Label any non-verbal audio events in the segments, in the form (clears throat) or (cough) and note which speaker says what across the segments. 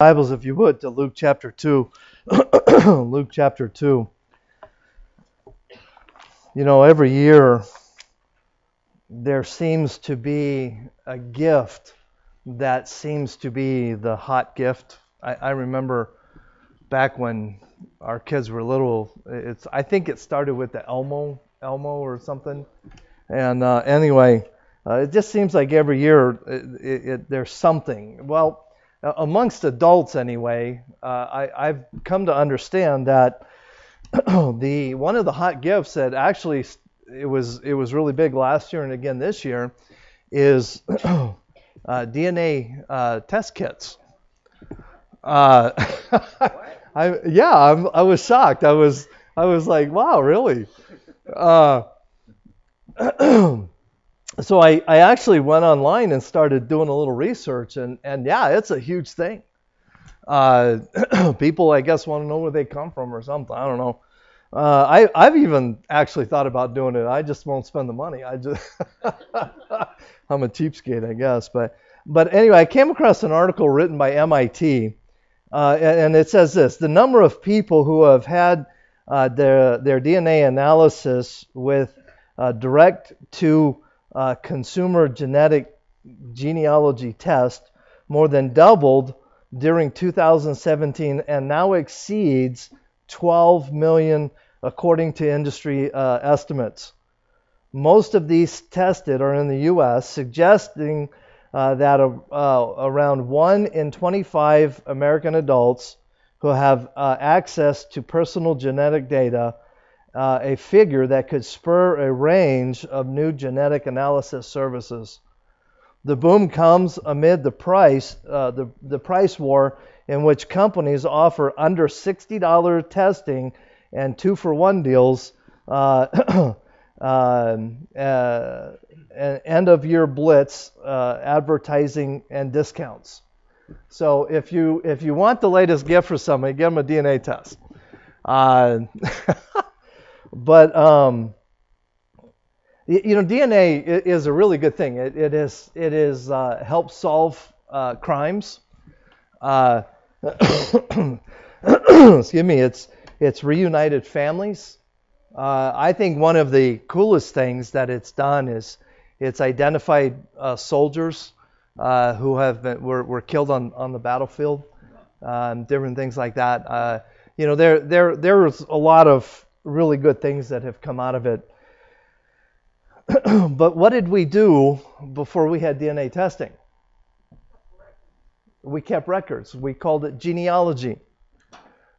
Speaker 1: Bibles, if you would, to Luke chapter 2. (clears throat) Luke chapter 2. You know, every year there seems to be a gift that seems to be the hot gift. I, I remember back when our kids were little, it's I think it started with the Elmo, Elmo or something. And uh, anyway, uh, it just seems like every year it, it, it, there's something. Well, amongst adults anyway, uh, I, have come to understand that (clears throat) the one of the hot gifts that actually it was it was really big last year and again this year is (clears throat) uh, DNA uh, test kits. Uh, (laughs) I yeah, I'm, i was shocked. I was I was like, wow, really? (clears throat) So I, I actually went online and started doing a little research, and, and yeah, it's a huge thing. Uh, (clears throat) people, I guess, want to know where they come from or something. I don't know. Uh, I, I've even actually thought about doing it. I just won't spend the money. I just (laughs) I'm a cheapskate, I guess. But but anyway, I came across an article written by MIT, uh, and it says this: the number of people who have had uh, their their DNA analysis with uh, direct to uh, consumer genetic genealogy test more than doubled during 2017 and now exceeds 12 million according to industry uh, estimates. Most of these tested are in the U.S., suggesting uh, that uh, around 1 in 25 American adults who have uh, access to personal genetic data uh, a figure that could spur a range of new genetic analysis services. The boom comes amid the price, uh, the, the price war in which companies offer under $60 testing and two for one deals, uh, (clears throat) um, uh end of year blitz, uh, advertising, and discounts. So if you if you want the latest gift for somebody, give them a DNA test. (laughs) But um, you know, DNA is a really good thing. It, it is it is uh, helps solve uh, crimes. Uh, (coughs) excuse me. It's it's reunited families. Uh, I think one of the coolest things that it's done is it's identified uh, soldiers uh, who have been were, were killed on, on the battlefield, um, different things like that. you know, there there there's a lot of really good things that have come out of it. (clears throat) but what did we do before we had DNA testing? We kept records. We called it genealogy.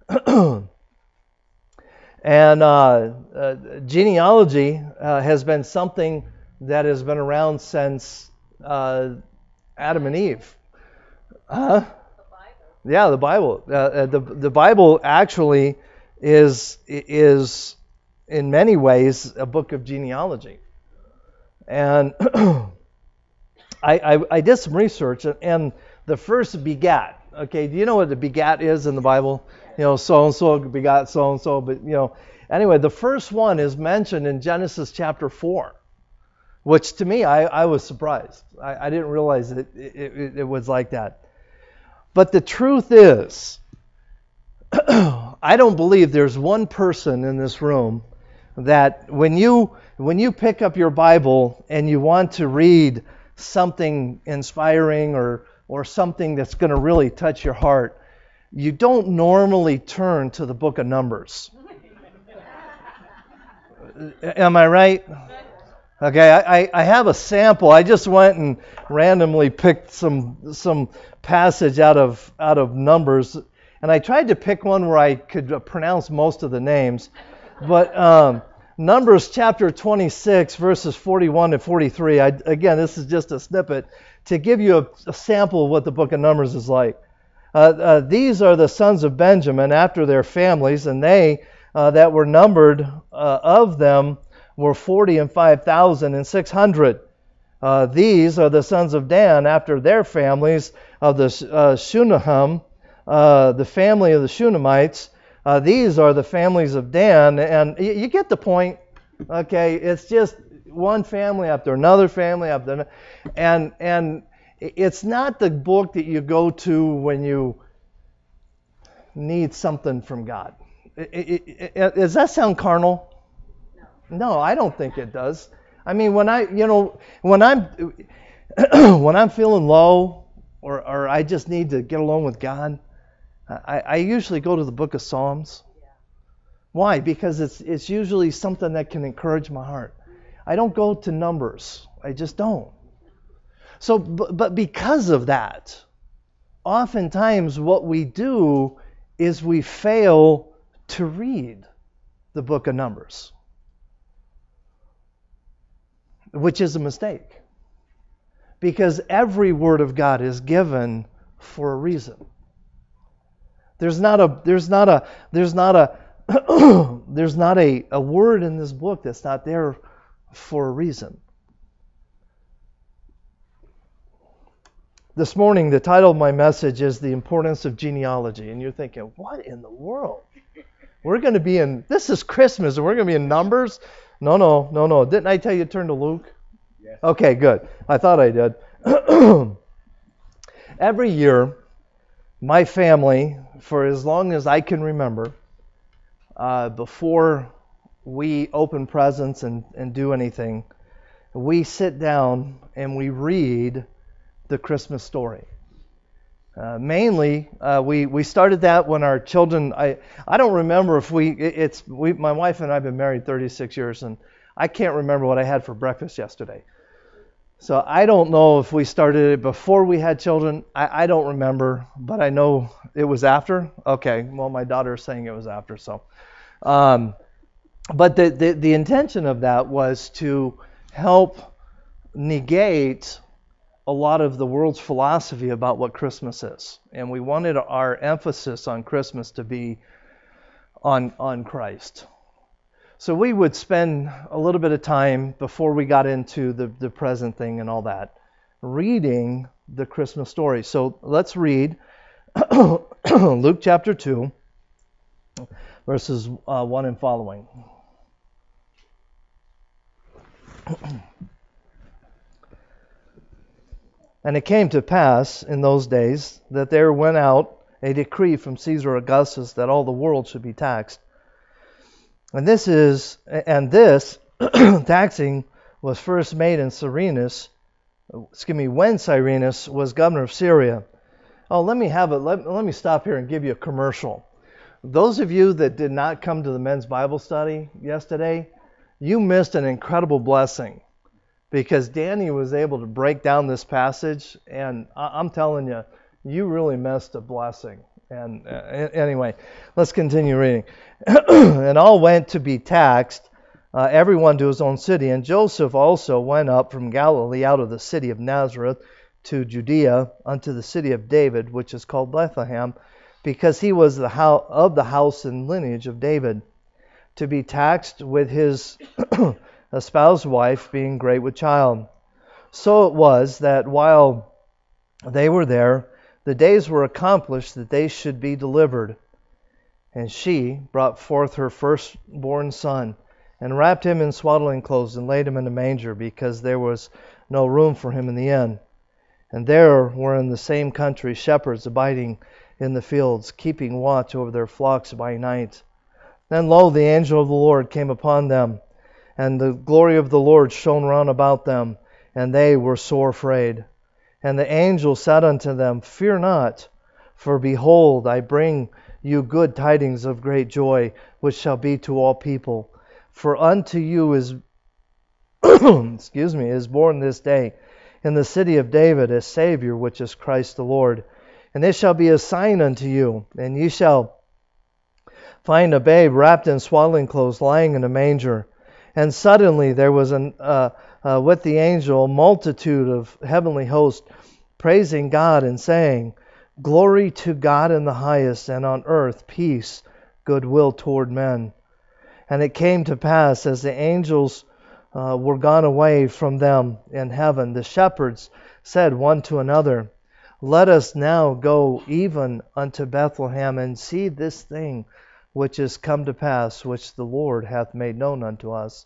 Speaker 1: (clears throat) and uh, uh, genealogy uh, has been something that has been around since uh, Adam and Eve. Huh? The yeah, the Bible. Uh, uh, the, the Bible actually is is in many ways a book of genealogy. And (clears throat) I, I, I, did some research, and the first begat. Okay, do you know what the begat is in the Bible? You know, so and so begat so and so, but you know, anyway, the first one is mentioned in Genesis chapter four, which to me I, I was surprised. I, I didn't realize it, it, it was like that. But the truth is, (clears throat) I don't believe there's one person in this room that when you when you pick up your Bible and you want to read something inspiring or or something that's going to really touch your heart, you don't normally turn to the book of Numbers. (laughs) Am I right? Okay, I, I have a sample. I just went and randomly picked some some passage out of out of Numbers and I tried to pick one where I could uh, pronounce most of the names. But um, Numbers chapter 26, verses 41 to 43, I, again, this is just a snippet to give you a, a sample of what the book of Numbers is like. Uh, uh, these are the sons of Benjamin after their families, and they uh, that were numbered uh, of them were 40 and 5,000 and 600. Uh, these are the sons of Dan after their families of the Shunammite uh, the family of the Shunammite. Uh, these are the families of Dan, and you, you, get the point. Okay, it's just one family after another family after another, and and it's not the book that you go to when you need something from God. Does that sound carnal? No, I don't think it does. I mean, when I, you know, when I'm (clears throat) when I'm feeling low or or I just need to get along with God, I, I usually go to the Book of Psalms. Why? Because it's it's usually something that can encourage my heart. I don't go to numbers. I just don't. So, but, but because of that, oftentimes what we do is we fail to read the book of Numbers, which is a mistake. Because every word of God is given for a reason. There's not a there's not a there's not a (clears throat) there's not a, a word in this book that's not there for a reason. This morning, the title of my message is The Importance of Genealogy. And you're thinking, what in the world? We're going to be in, this is Christmas, and we're going to be in Numbers? No, no, no, no. Didn't I tell you to turn to Luke? Yes. Okay, good. I thought I did. (clears throat) Every year, my family, for as long as I can remember, uh, before we open presents and, and do anything, we sit down and we read the Christmas story. Uh, mainly, uh, we we started that when our children. I I don't remember if we. It, it's we. My wife and I have been married 36 years, and I can't remember what I had for breakfast yesterday. So I don't know if we started it before we had children. I, I don't remember, but I know it was after. Okay, well my daughter is saying it was after. So, um, but the, the the intention of that was to help negate a lot of the world's philosophy about what Christmas is. And we wanted our emphasis on Christmas to be on, on Christ. So we would spend a little bit of time before we got into the, the present thing and all that, reading the Christmas story. So let's read (coughs) Luke chapter 2, verses uh, 1 and following. (coughs) And it came to pass in those days that there went out a decree from Caesar Augustus that all the world should be taxed. And this is and this (clears throat) taxing was first made in Cyrenius, excuse me, when Cyrenius was governor of Syria. Oh, let me have it. Let, let me stop here and give you a commercial. Those of you that did not come to the men's Bible study yesterday, you missed an incredible blessing because Danny was able to break down this passage, and I'm telling you, you really missed a blessing. And uh, anyway, let's continue reading. (clears throat) and all went to be taxed, uh, everyone to his own city. And Joseph also went up from Galilee out of the city of Nazareth to Judea unto the city of David, which is called Bethlehem, because he was the ho- of the house and lineage of David, to be taxed with his (clears throat) espoused wife being great with child. So it was that while they were there, the days were accomplished that they should be delivered. And she brought forth her firstborn son, and wrapped him in swaddling clothes, and laid him in a manger, because there was no room for him in the inn. And there were in the same country shepherds abiding in the fields, keeping watch over their flocks by night. Then lo, the angel of the Lord came upon them and the glory of the Lord shone round about them, and they were sore afraid. And the angel said unto them, Fear not, for behold, I bring you good tidings of great joy, which shall be to all people. For unto you is (clears throat) excuse me, is born this day in the city of David a Savior, which is Christ the Lord. And this shall be a sign unto you, and ye shall find a babe wrapped in swaddling clothes, lying in a manger. And suddenly there was an, uh, uh, with the angel a multitude of heavenly hosts praising God and saying, Glory to God in the highest, and on earth peace, goodwill toward men. And it came to pass, as the angels uh, were gone away from them in heaven, the shepherds said one to another, Let us now go even unto Bethlehem and see this thing which is come to pass, which the Lord hath made known unto us.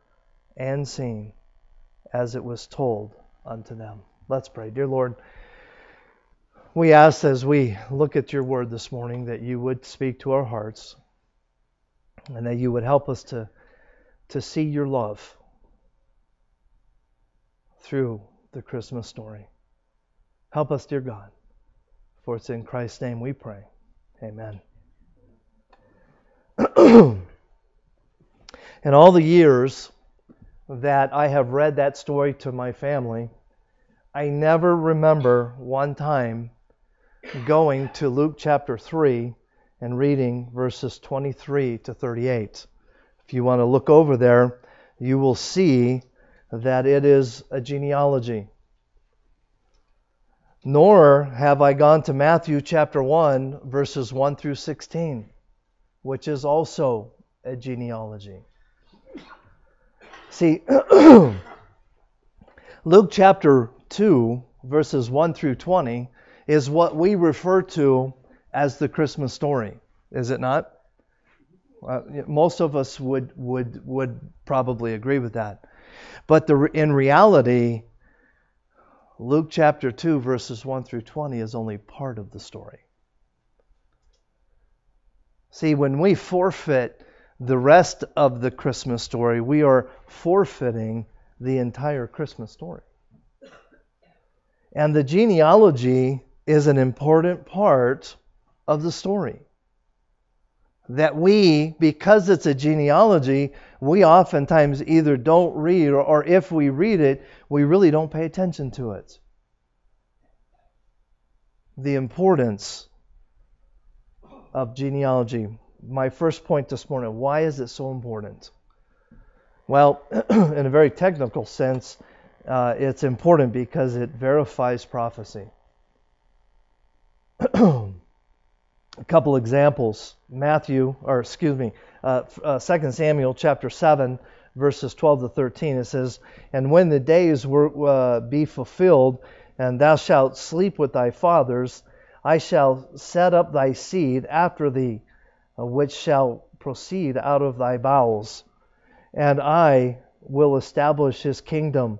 Speaker 1: and seen as it was told unto them. Let's pray. Dear Lord, we ask as we look at your word this morning that you would speak to our hearts and that you would help us to, to see your love through the Christmas story. Help us, dear God, for it's in Christ's name we pray. Amen. (clears throat) in all the years that I have read that story to my family, I never remember one time going to Luke chapter 3 and reading verses 23 to 38. If you want to look over there, you will see that it is a genealogy. Nor have I gone to Matthew chapter 1, verses 1 through 16, which is also a genealogy. See, (clears throat) Luke chapter 2, verses 1 through 20, is what we refer to as the Christmas story, is it not? Uh, most of us would, would, would probably agree with that. But the, in reality, Luke chapter 2, verses 1 through 20 is only part of the story. See, when we forfeit the rest of the Christmas story, we are forfeiting the entire Christmas story. And the genealogy is an important part of the story. That we, because it's a genealogy, we oftentimes either don't read, or, or if we read it, we really don't pay attention to it. The importance of genealogy. My first point this morning why is it so important? Well, (clears throat) in a very technical sense, uh, it's important because it verifies prophecy. (clears throat) a couple examples. Matthew, or excuse me, uh, uh, 2 Samuel chapter 7, verses 12 to 13. It says, And when the days were uh, be fulfilled, and thou shalt sleep with thy fathers, I shall set up thy seed after thee, Uh, which shall proceed out of thy bowels, and I will establish his kingdom,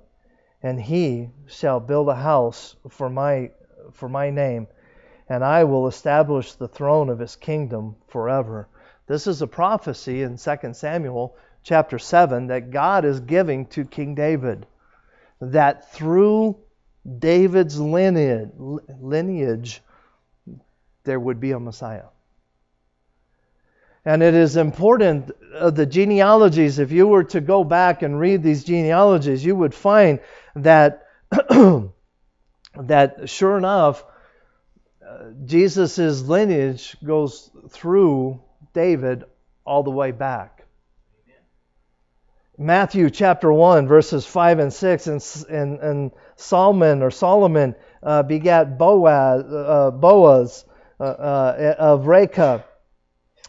Speaker 1: and he shall build a house for my for my name and I will establish the throne of his kingdom forever. This is a prophecy in 2 Samuel chapter 7 that God is giving to King David. That through David's lineage, lineage there would be a Messiah. And it is important, uh, the genealogies, if you were to go back and read these genealogies, you would find that, (clears throat) that sure enough, Jesus' lineage goes through David all the way back. Matthew chapter 1, verses 5 and 6, and, and, and Solomon or Solomon uh, begat Boaz, uh, Boaz uh, uh of Rachab,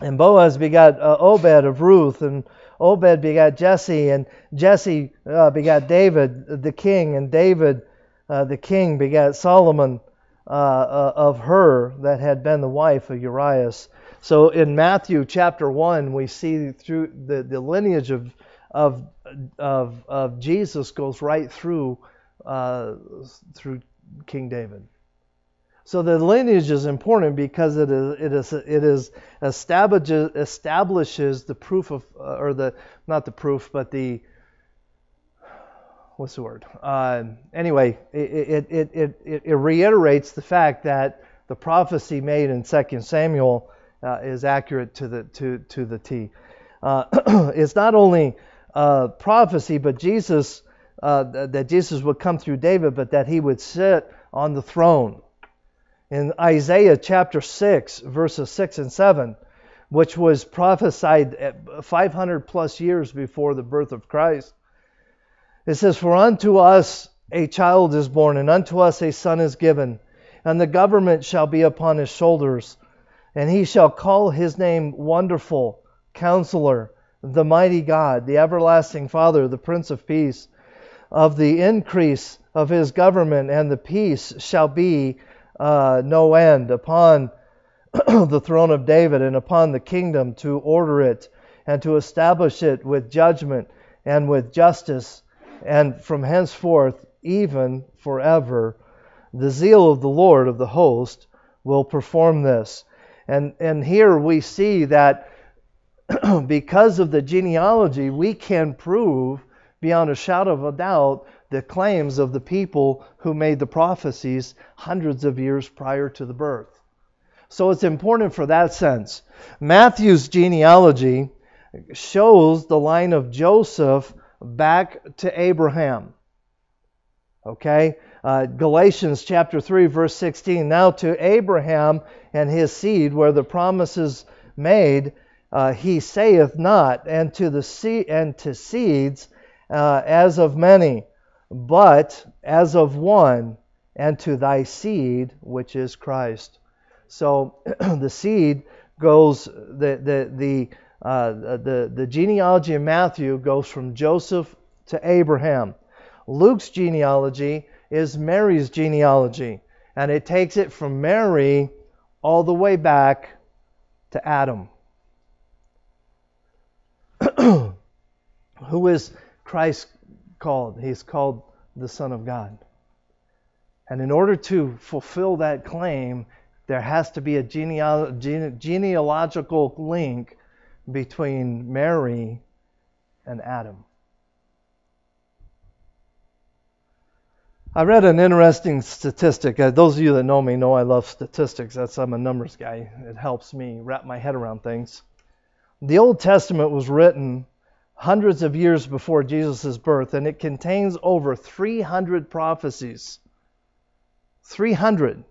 Speaker 1: and Boaz begot uh, Obed of Ruth, and Obed begot Jesse, and Jesse uh, begat David the king, and David the king begat Solomon uh, uh, of her that had been the wife of Urias. So in Matthew chapter 1, we see through the, the lineage of, of, of, of Jesus goes right through, uh, through King David. So the lineage is important because it is it is it is establishes establishes the proof of or the not the proof but the what's the word? Uh, anyway, it, it, it, it, it reiterates the fact that the prophecy made in 2 Samuel uh, is accurate to the, to, to the T. Uh, (clears throat) it's not only uh, prophecy, but Jesus, uh, that Jesus would come through David, but that he would sit on the throne. In Isaiah chapter 6, verses 6 and 7, which was prophesied 500 plus years before the birth of Christ, it says, For unto us a child is born, and unto us a son is given, and the government shall be upon his shoulders. And he shall call his name Wonderful, Counselor, the Mighty God, the Everlasting Father, the Prince of Peace. Of the increase of his government and the peace shall be uh, no end upon (clears throat) the throne of David and upon the kingdom to order it and to establish it with judgment and with justice, and from henceforth, even forever. The zeal of the Lord of the host will perform this. And, and here we see that (clears throat) because of the genealogy, we can prove beyond a shadow of a doubt the claims of the people who made the prophecies hundreds of years prior to the birth. So it's important for that sense. Matthew's genealogy shows the line of Joseph back to Abraham. Okay? Uh, Galatians chapter 3, verse 16. Now to Abraham and his seed, where the promises made, uh, he saith not, and to the seed and to seeds uh, as of many, but as of one, and to thy seed, which is Christ. So (clears throat) the seed goes the the the uh, the, the genealogy of Matthew goes from Joseph to Abraham. Luke's genealogy is Mary's genealogy, and it takes it from Mary all the way back to Adam. (clears throat) Who is Christ called? He's called the Son of God. And in order to fulfill that claim, there has to be a genealogical link between Mary and Adam. I read an interesting statistic. Uh, those of you that know me know I love statistics. That's I'm a numbers guy. It helps me wrap my head around things. The Old Testament was written hundreds of years before Jesus' birth, and it contains over 300 prophecies. 300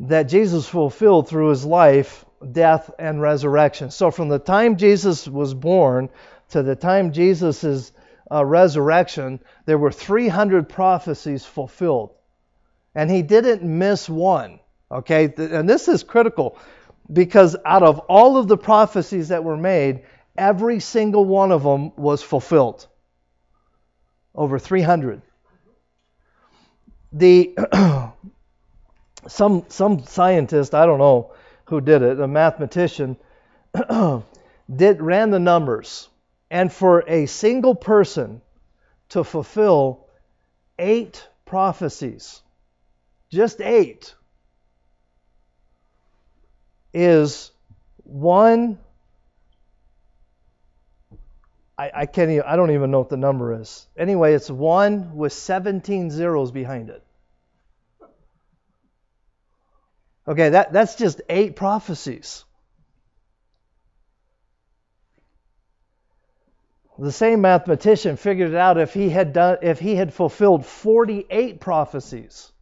Speaker 1: that Jesus fulfilled through his life death, and resurrection. So from the time Jesus was born to the time Jesus' uh, resurrection, there were 300 prophecies fulfilled. And he didn't miss one. Okay? And this is critical because out of all of the prophecies that were made, every single one of them was fulfilled. Over 300. The (clears throat) some some scientist, I don't know, who did it, a mathematician, (clears throat) did ran the numbers, and for a single person to fulfill eight prophecies, just eight, is one. I, I can't even, I don't even know what the number is. Anyway, it's one with 17 zeros behind it. Okay, that, that's just eight prophecies. The same mathematician figured it out if he had done if he had fulfilled 48 prophecies.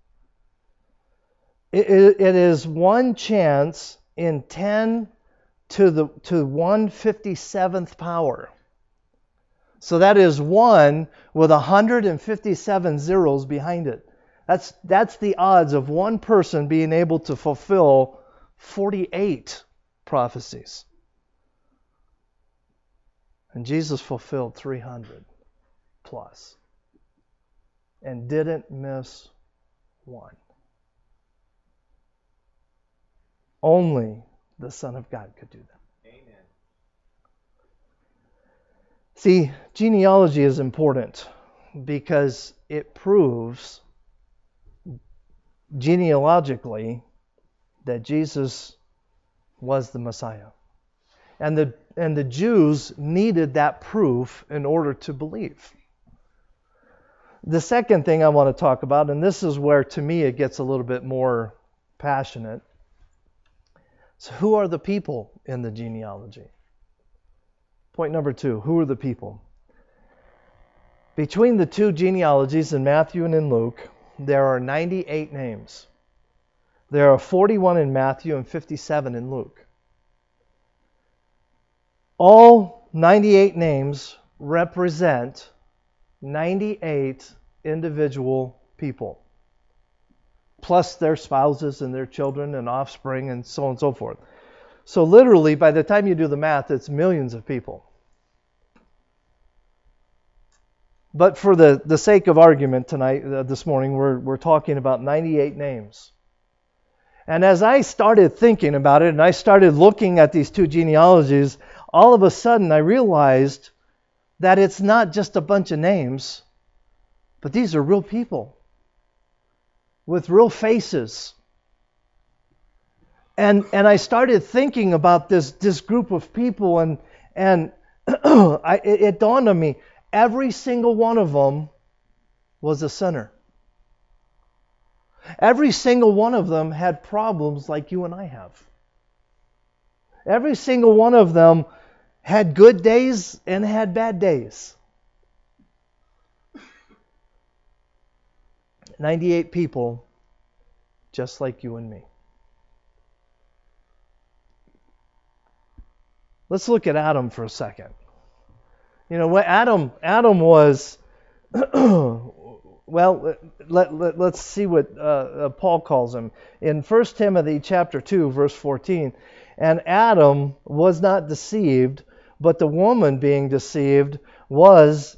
Speaker 1: it, it, it is one chance in 10 to the to 157th power. So that is one with 157 zeros behind it. That's, that's the odds of one person being able to fulfill 48 prophecies. And Jesus fulfilled 300 plus and didn't miss one. Only the Son of God could do that. Amen. See, genealogy is important because it proves genealogically that Jesus was the Messiah. And the, and the Jews needed that proof in order to believe. The second thing I want to talk about, and this is where to me it gets a little bit more passionate. So, who are the people in the genealogy? Point number two who are the people? Between the two genealogies in Matthew and in Luke, there are 98 names. There are 41 in Matthew and 57 in Luke. All 98 names represent 98 individual people. plus their spouses and their children and offspring and so on and so forth. So, literally, by the time you do the math, it's millions of people. But for the, the sake of argument tonight, uh, this morning, we're, we're talking about 98 names. And as I started thinking about it and I started looking at these two genealogies, all of a sudden I realized that it's not just a bunch of names, but these are real people with real faces. And, and I started thinking about this, this group of people, and, and (clears throat) I, it, it dawned on me every single one of them was a sinner. Every single one of them had problems like you and I have. Every single one of them had good days and had bad days. 98 people just like you and me. Let's look at Adam for a second. You know, what Adam Adam was (clears throat) well, let, let, us see what uh, uh, Paul calls him. In 1 Timothy chapter 2 verse 14, and Adam was not deceived, but the woman being deceived was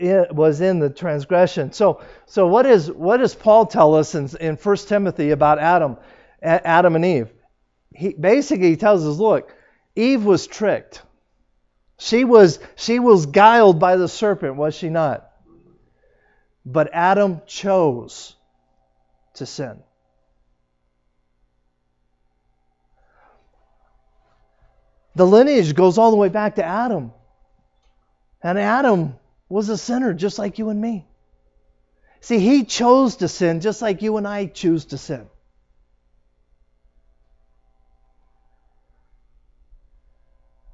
Speaker 1: in, was in the transgression. So, so what, is, what does Paul tell us in, in 1 Timothy about Adam, Adam and Eve? He, basically, tells us, look, Eve was tricked. She was, she was guiled by the serpent, was she not? But Adam chose to sin. The lineage goes all the way back to Adam. And Adam was a sinner just like you and me. See, he chose to sin just like you and I choose to sin.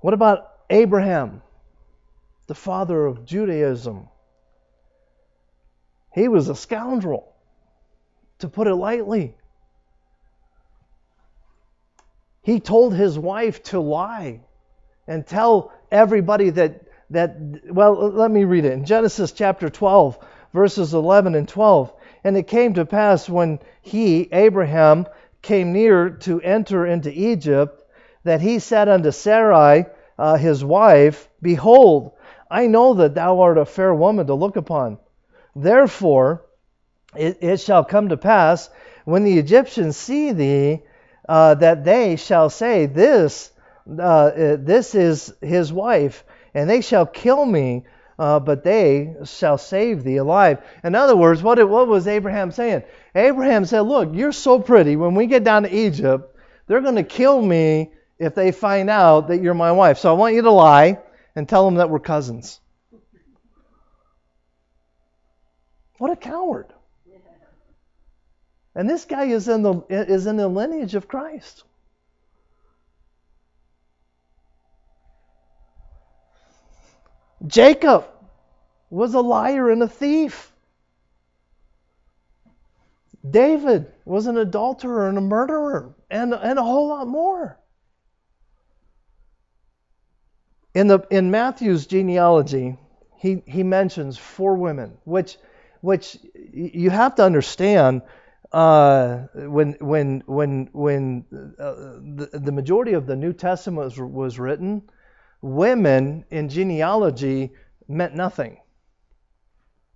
Speaker 1: What about Abraham, the father of Judaism? He was a scoundrel, to put it lightly. He told his wife to lie and tell everybody that that well let me read it in Genesis chapter 12 verses 11 and 12 and it came to pass when he Abraham came near to enter into Egypt that he said unto Sarai uh, his wife behold I know that thou art a fair woman to look upon therefore it, it shall come to pass when the Egyptians see thee uh, that they shall say this uh, uh this is his wife and they shall kill me, uh, but they shall save thee alive. In other words, what, what was Abraham saying? Abraham said, Look, you're so pretty. When we get down to Egypt, they're going to kill me if they find out that you're my wife. So I want you to lie and tell them that we're cousins. What a coward. And this guy is in the is in the lineage of Christ. Jacob was a liar and a thief. David was an adulterer and a murderer and, and a whole lot more. In, the, in Matthew's genealogy, he, he mentions four women, which, which you have to understand uh, when, when, when, when uh, the, the majority of the New Testament was, was written, women in genealogy meant nothing.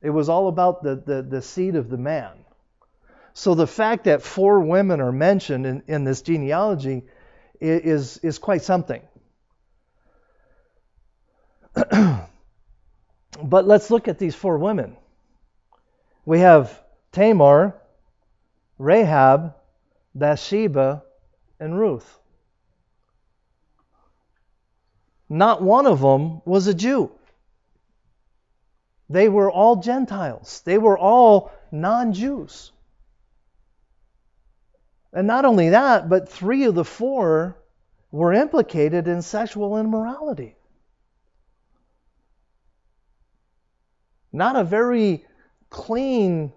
Speaker 1: It was all about the, the, the seed of the man. So the fact that four women are mentioned in, in this genealogy is, is quite something. (clears throat) but let's look at these four women. We have Tamar, Rahab, Bathsheba, and Ruth. not one of them was a Jew. They were all Gentiles, they were all non Jews. And not only that, but three of the four were implicated in sexual immorality. Not a very clean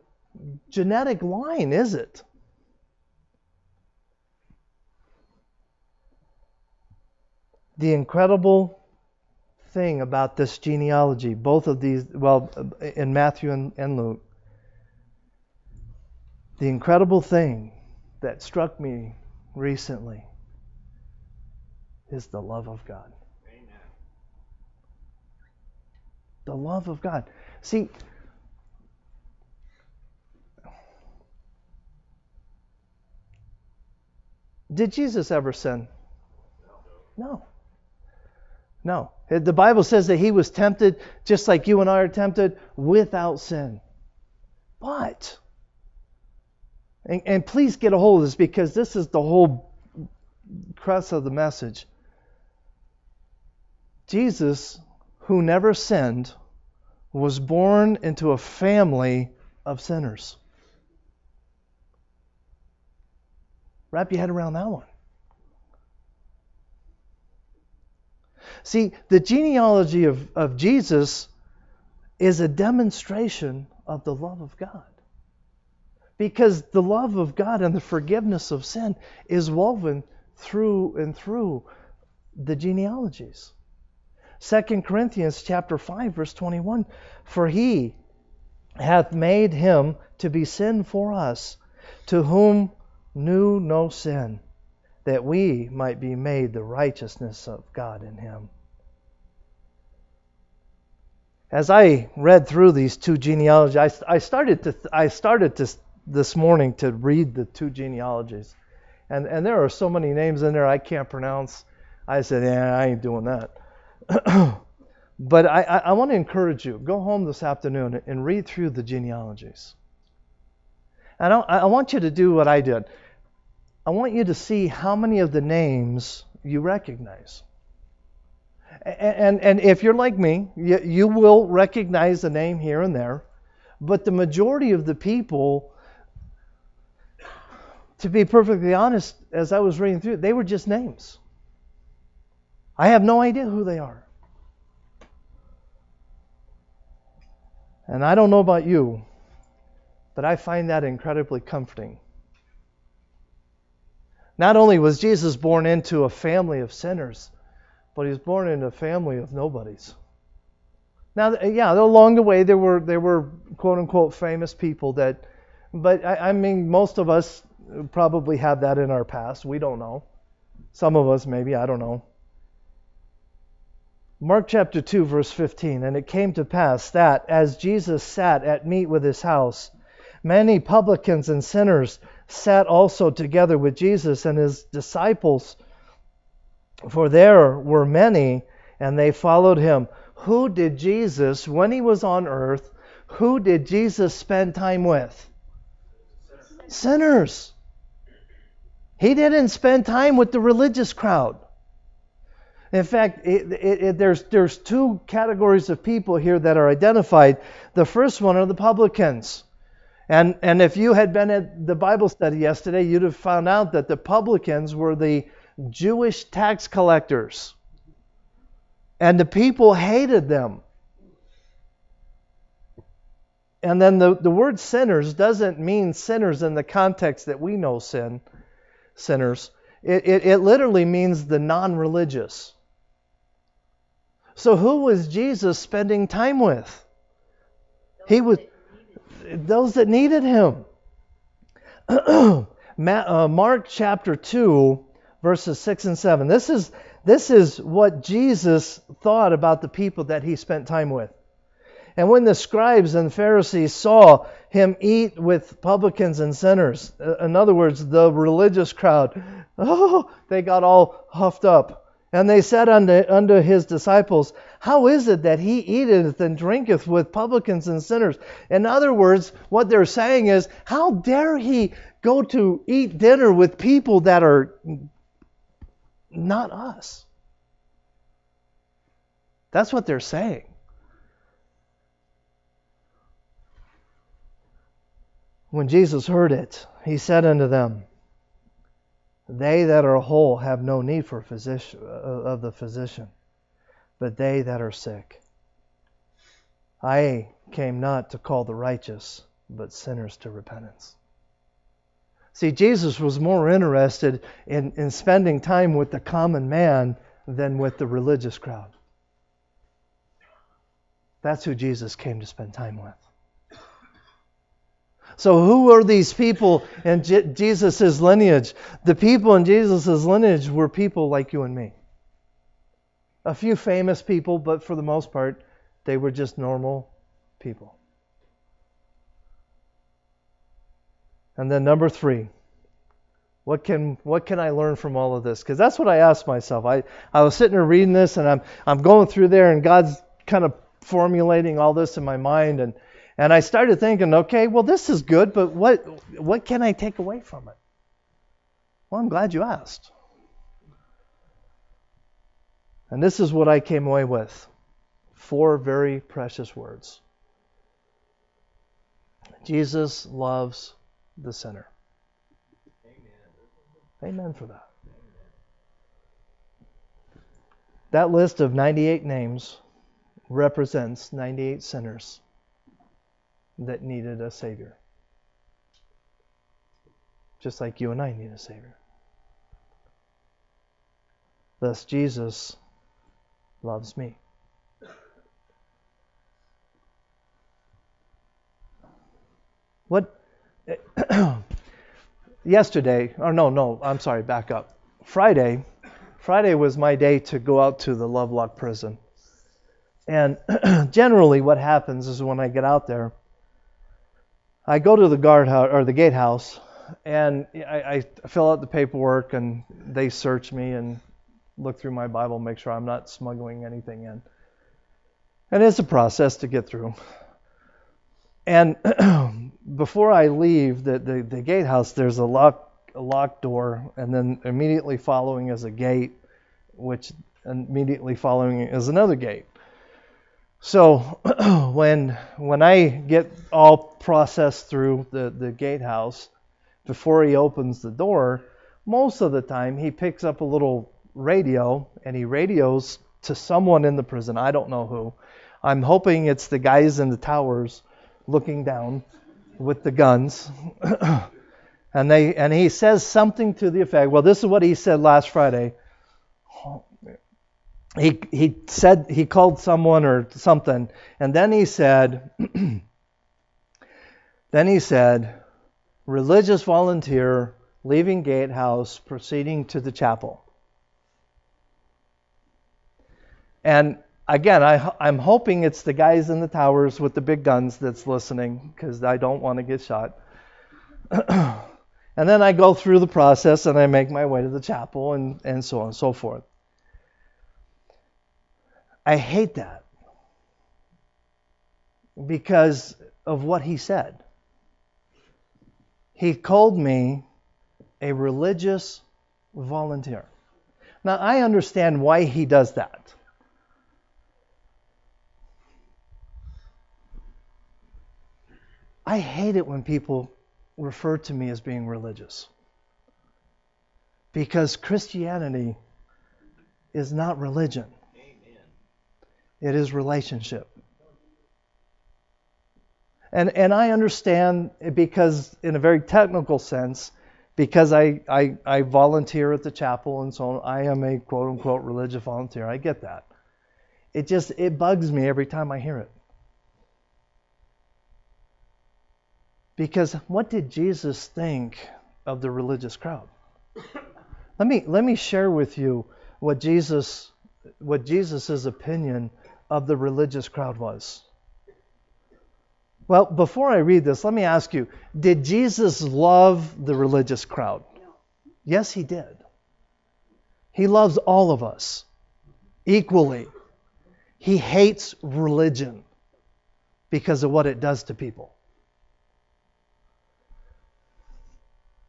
Speaker 1: genetic line, is it? the incredible thing about this genealogy, both of these, well, in Matthew and, and Luke, The incredible thing that struck me recently is the love of God. Amen. The love of God. See, did Jesus ever sin? No. No. The Bible says that he was tempted just like you and I are tempted without sin. But, and, and please get a hold of this because this is the whole crux of the message. Jesus, who never sinned, was born into a family of sinners. Wrap your head around that one. See, the genealogy of, of Jesus is a demonstration of the love of God. Because the love of God and the forgiveness of sin is woven through and through the genealogies. 2 Corinthians chapter 5 verse 21 for he hath made him to be sin for us to whom knew no sin that we might be made the righteousness of God in him as I read through these two genealogies, I, I started to I started to this morning to read the two genealogies, and and there are so many names in there I can't pronounce. I said, yeah, I ain't doing that. (clears throat) but I, I, I want to encourage you. Go home this afternoon and read through the genealogies. And I, I want you to do what I did. I want you to see how many of the names you recognize. And, and if you're like me, you, you will recognize a name here and there. But the majority of the people, to be perfectly honest, as I was reading through, they were just names. I have no idea who they are. And I don't know about you, but I find that incredibly comforting. Not only was Jesus born into a family of sinners, but he was born into a family of nobodies. Now, yeah, along the way there were there were quote unquote famous people that, but I, I mean most of us probably have that in our past. We don't know. Some of us maybe I don't know. Mark chapter 2, verse 15. And it came to pass that as Jesus sat at meat with his house, many publicans and sinners sat also together with Jesus and his disciples. For there were many, and they followed him. Who did Jesus, when he was on earth, who did Jesus spend time with? Sinners. He didn't spend time with the religious crowd. In fact, it, it, it, there's, there's two categories of people here that are identified. The first one are the publicans. And, and if you had been at the Bible study yesterday, you'd have found out that the publicans were the Jewish tax collectors. And the people hated them. And then the, the word sinners doesn't mean sinners in the context that we know sin, sinners. It, it, it literally means the non religious. So who was Jesus spending time with? He was those that needed him. (clears throat) Mark chapter 2 verses 6 and 7. This is, this is what Jesus thought about the people that he spent time with. And when the scribes and Pharisees saw him eat with publicans and sinners, uh, in other words, the religious crowd, (laughs) oh, they got all huffed up. And they said unto, unto his disciples, How is it that he eateth and drinketh with publicans and sinners? In other words, what they're saying is, How dare he go to eat dinner with people that are not us. That's what they're saying. When Jesus heard it, he said unto them, They that are whole have no need for physician, uh, of the physician, but they that are sick. I came not to call the righteous, but sinners to repentance. See, Jesus was more interested in, in spending time with the common man than with the religious crowd. That's who Jesus came to spend time with. So, who are these people in Je- Jesus' lineage? The people in Jesus' lineage were people like you and me. A few famous people, but for the most part, they were just normal people. And then, number three, what can what can I learn from all of this? Because that's what I asked myself. I, I was sitting there reading this and I'm I'm going through there and God's kind of formulating all this in my mind and and I started thinking, okay, well this is good, but what what can I take away from it? Well, I'm glad you asked. And this is what I came away with. Four very precious words. Jesus loves the sinner. Amen Amen for that. That list of 98 names represents 98 sinners that needed a Savior. Just like you and I need a Savior. Thus, Jesus loves me. What (clears throat) yesterday, or no, no, I'm sorry, back up. Friday, Friday was my day to go out to the Lovelock prison. And (clears throat) generally, what happens is when I get out there, I go to the guardhouse or the gatehouse, and I, I fill out the paperwork, and they search me and look through my Bible, make sure I'm not smuggling anything in. And it's a process to get through. And (clears throat) before I leave the, the, the gatehouse, there's a lock a locked door, and then immediately following is a gate, which immediately following is another gate. So (clears throat) when when I get all processed through the, the gatehouse, before he opens the door, most of the time he picks up a little radio and he radios to someone in the prison. I don't know who. I'm hoping it's the guys in the towers looking down with the guns. (clears throat) and they and he says something to the effect, well, this is what he said last Friday. He he said he called someone or something, and then he said (clears throat) then he said, religious volunteer leaving gatehouse, proceeding to the chapel. And again, I, I'm hoping it's the guys in the towers with the big guns that's listening because I don't want to get shot. (clears throat) and then I go through the process and I make my way to the chapel and, and so on and so forth. I hate that because of what he said. He called me a religious volunteer. Now, I understand why he does that. I hate it when people refer to me as being religious. Because Christianity is not religion. It is relationship. And, and I understand because, in a very technical sense, because I, I, I volunteer at the chapel and so on, I am a quote unquote religious volunteer. I get that. It just it bugs me every time I hear it. Because what did Jesus think of the religious crowd? Let me let me share with you what Jesus what Jesus's opinion of the religious crowd was. Well, before I read this, let me ask you, did Jesus love the religious crowd? Yes, he did. He loves all of us equally. He hates religion because of what it does to people.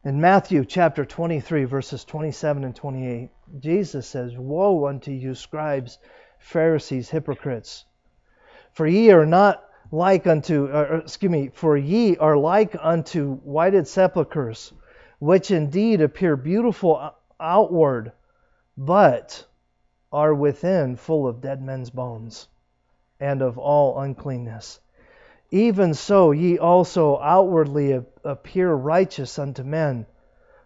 Speaker 1: In Matthew chapter 23, verses 27 and 28, Jesus says, Woe unto you, scribes, Pharisees, hypocrites! For ye are not like unto, or, excuse me, for ye are like unto whited sepulchres, which indeed appear beautiful outward, but are within full of dead men's bones and of all uncleanness. Even so, ye also outwardly appear righteous unto men,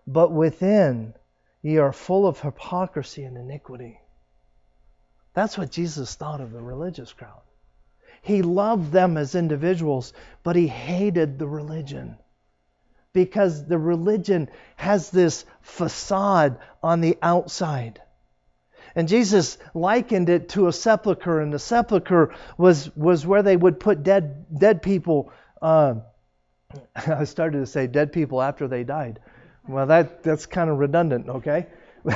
Speaker 1: but within ye are full of hypocrisy and iniquity. That's what Jesus thought of the religious crowd. He loved them as individuals, but he hated the religion. because the religion has this facade on the outside. And Jesus likened it to a sepulcher, and the sepulcher was, was where they would put dead, dead people. Uh, (laughs) I started to say dead people after they died. Well, that, that's kind of redundant, okay? (laughs)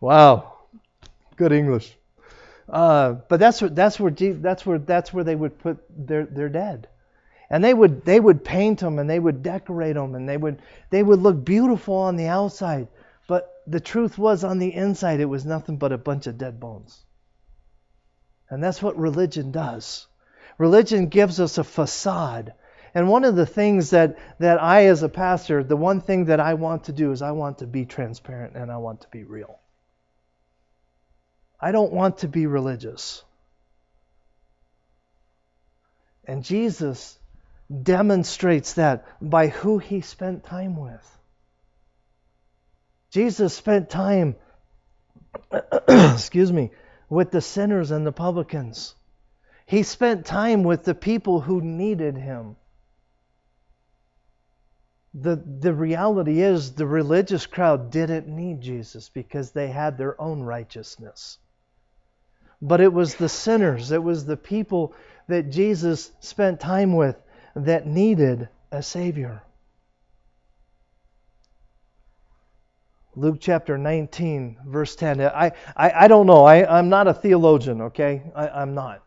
Speaker 1: wow, good English. Uh, but that's where, that's where that's where that's where they would put their their dead and they would they would paint them and they would decorate them and they would they would look beautiful on the outside. But the truth was on the inside it was nothing but a bunch of dead bones. And that's what religion does. Religion gives us a facade. And one of the things that that I as a pastor the one thing that I want to do is I want to be transparent and I want to be real I don't want to be religious and Jesus demonstrates that by who he spent time with. Jesus spent time, (clears throat) excuse me, with the sinners and the publicans. He spent time with the people who needed him. The, the reality is, the religious crowd didn't need Jesus because they had their own righteousness. But it was the sinners, it was the people that Jesus spent time with that needed a Savior. Luke chapter 19, verse 10. I, I, I don't know. I, I'm not a theologian, okay? I, I'm not.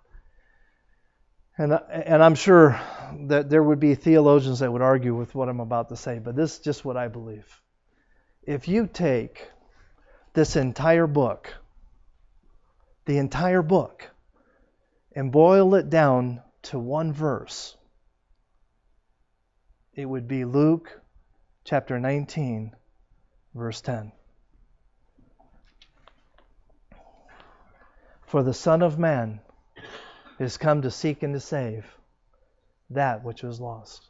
Speaker 1: And, and I'm sure that there would be theologians that would argue with what I'm about to say, but this is just what I believe. If you take this entire book, the entire book, and boil it down to one verse, it would be Luke chapter 19, verse 10. For the Son of Man is come to seek and to save that which was lost.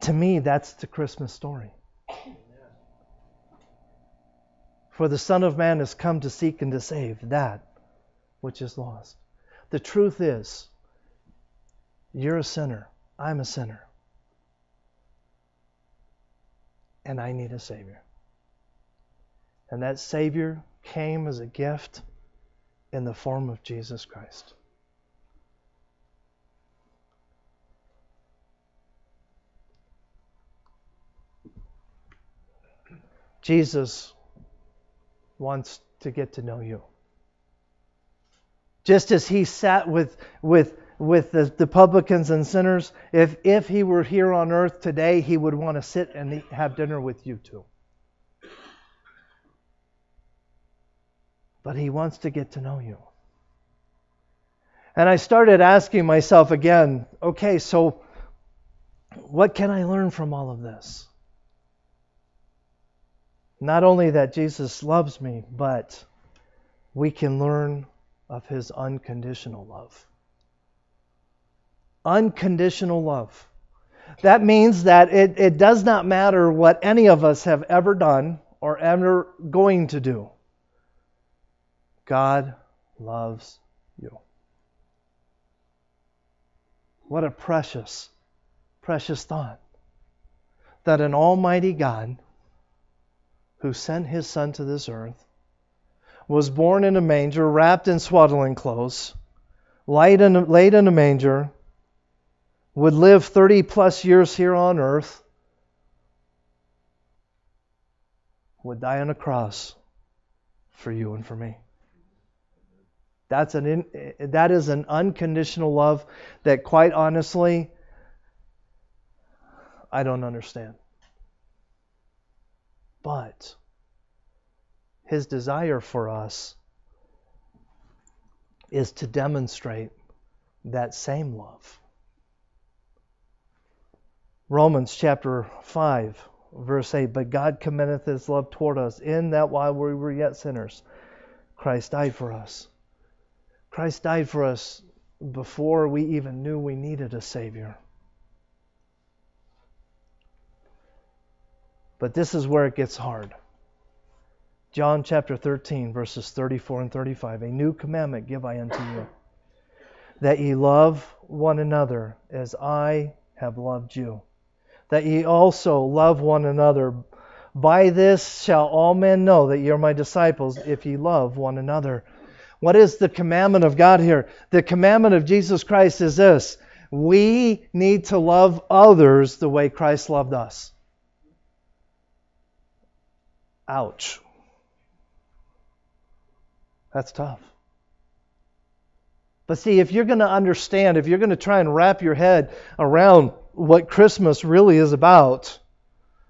Speaker 1: To me, that's the Christmas story. For the Son of Man has come to seek and to save that which is lost. The truth is, you're a sinner. I'm a sinner. And I need a Savior. And that Savior came as a gift in the form of Jesus Christ. Jesus wants to get to know you. Just as he sat with, with with the, the publicans and sinners. If, if he were here on earth today, he would want to sit and have dinner with you too. But he wants to get to know you. And I started asking myself again okay, so what can I learn from all of this? Not only that Jesus loves me, but we can learn of his unconditional love unconditional love. That means that it, it does not matter what any of us have ever done or ever going to do. God loves you. What a precious, precious thought. That an almighty God who sent his Son to this earth was born in a manger, wrapped in swaddling clothes, laid in a, laid in a manger, would live 30 plus years here on earth, would die on a cross for you and for me. That's an in, that is an unconditional love that quite honestly I don't understand. But his desire for us is to demonstrate that same love. Romans chapter 5, verse 8 But God commendeth his love toward us, in that while we were yet sinners, Christ died for us. Christ died for us before we even knew we needed a Savior. But this is where it gets hard. John chapter 13, verses 34 and 35. A new commandment give I unto you that ye love one another as I have loved you. That ye also love one another. By this shall all men know that ye are my disciples, if ye love one another. What is the commandment of God here? The commandment of Jesus Christ is this we need to love others the way Christ loved us. Ouch. That's tough. But see, if you're going to understand, if you're going to try and wrap your head around what Christmas really is about,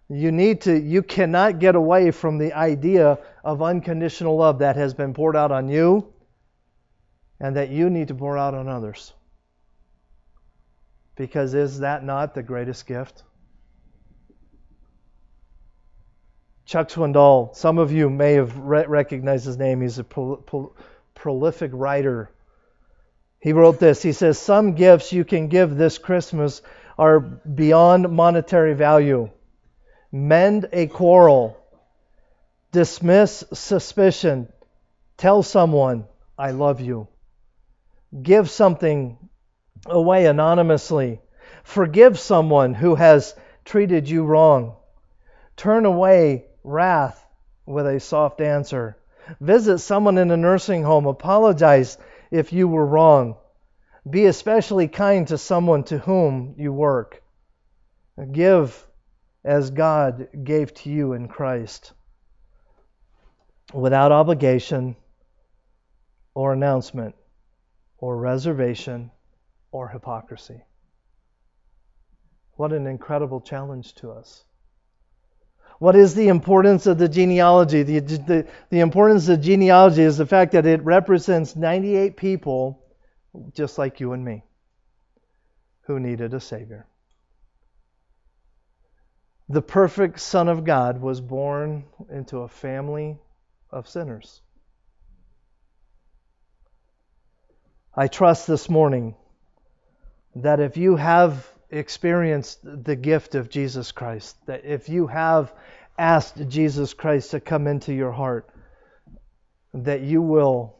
Speaker 1: you need to you cannot get away from the idea of unconditional love that has been poured out on you and that you need to pour out on others. Because is that not the greatest gift? Chuck Swindoll, some of you may have re- recognized his name. He's a pro- pro- prolific writer. He wrote this. He says, Some gifts you can give this Christmas are beyond monetary value. Mend a quarrel, dismiss suspicion, tell someone, I love you. Give something away anonymously. Forgive someone who has treated you wrong. Turn away wrath with a soft answer. Visit someone in a nursing home. Apologize if you were wrong. Be especially kind to someone to whom you work. Give as God gave to you in Christ without obligation or announcement or reservation or hypocrisy. What an incredible challenge to us. What is the importance of the genealogy? The, the, the importance of genealogy is the fact that it represents 98 people just like you and me who needed a Savior. The perfect Son of God was born into a family of sinners. I trust this morning that if you have experienced the gift of Jesus Christ, that if you have asked Jesus Christ to come into your heart, that you will,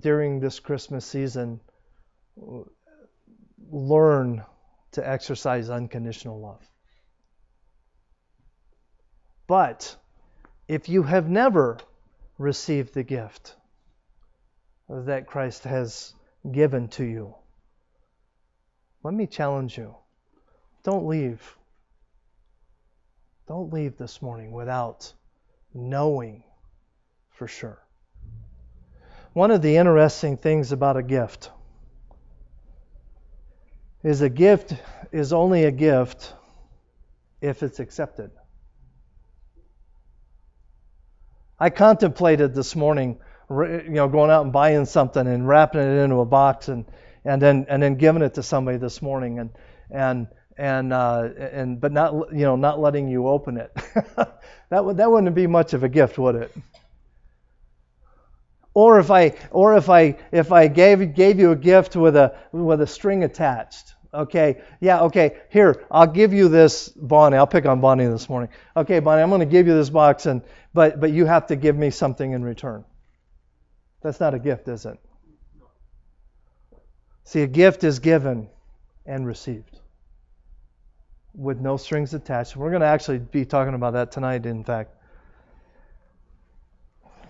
Speaker 1: during this Christmas season, learn to exercise unconditional love. But if you have never received the gift that Christ has given to you, let me challenge you. Don't leave. Don't leave this morning without knowing for sure. One of the interesting things about a gift is a gift is only a gift if it's accepted. I contemplated this morning, you know, going out and buying something and wrapping it into a box and and then and then giving it to somebody this morning and and and uh, and but not you know not letting you open it. (laughs) that would that wouldn't be much of a gift, would it? Or if I or if I if I gave gave you a gift with a with a string attached. Okay, yeah, okay. Here, I'll give you this, Bonnie. I'll pick on Bonnie this morning. Okay, Bonnie, I'm going to give you this box, and but but you have to give me something in return. That's not a gift, is it? See, a gift is given and received with no strings attached. We're going to actually be talking about that tonight, in fact.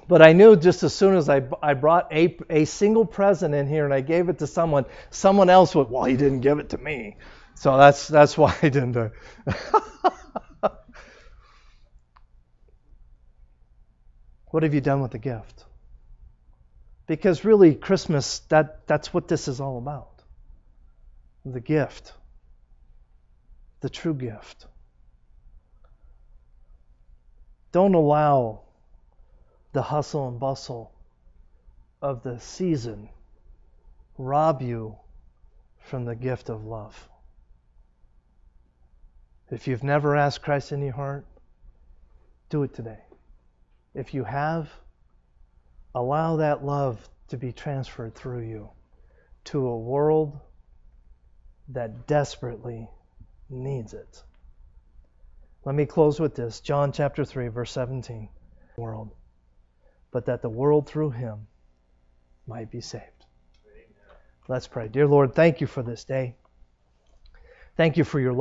Speaker 1: But I knew just as soon as I, I brought a, a single present in here and I gave it to someone, someone else would, well, he didn't give it to me. So that's, that's (laughs) why I didn't do it. (laughs) what have you done with the gift? Because really, Christmas, that, that's what this is all about the gift, the true gift. Don't allow the hustle and bustle of the season rob you from the gift of love. If you've never asked Christ in your heart, do it today. If you have, allow that love to be transferred through you to a world that desperately needs it. Let me close with this John chapter 3, verse 17. World but that the world through him might be saved. Let's pray. Dear Lord, thank you for this day. Thank you for your love.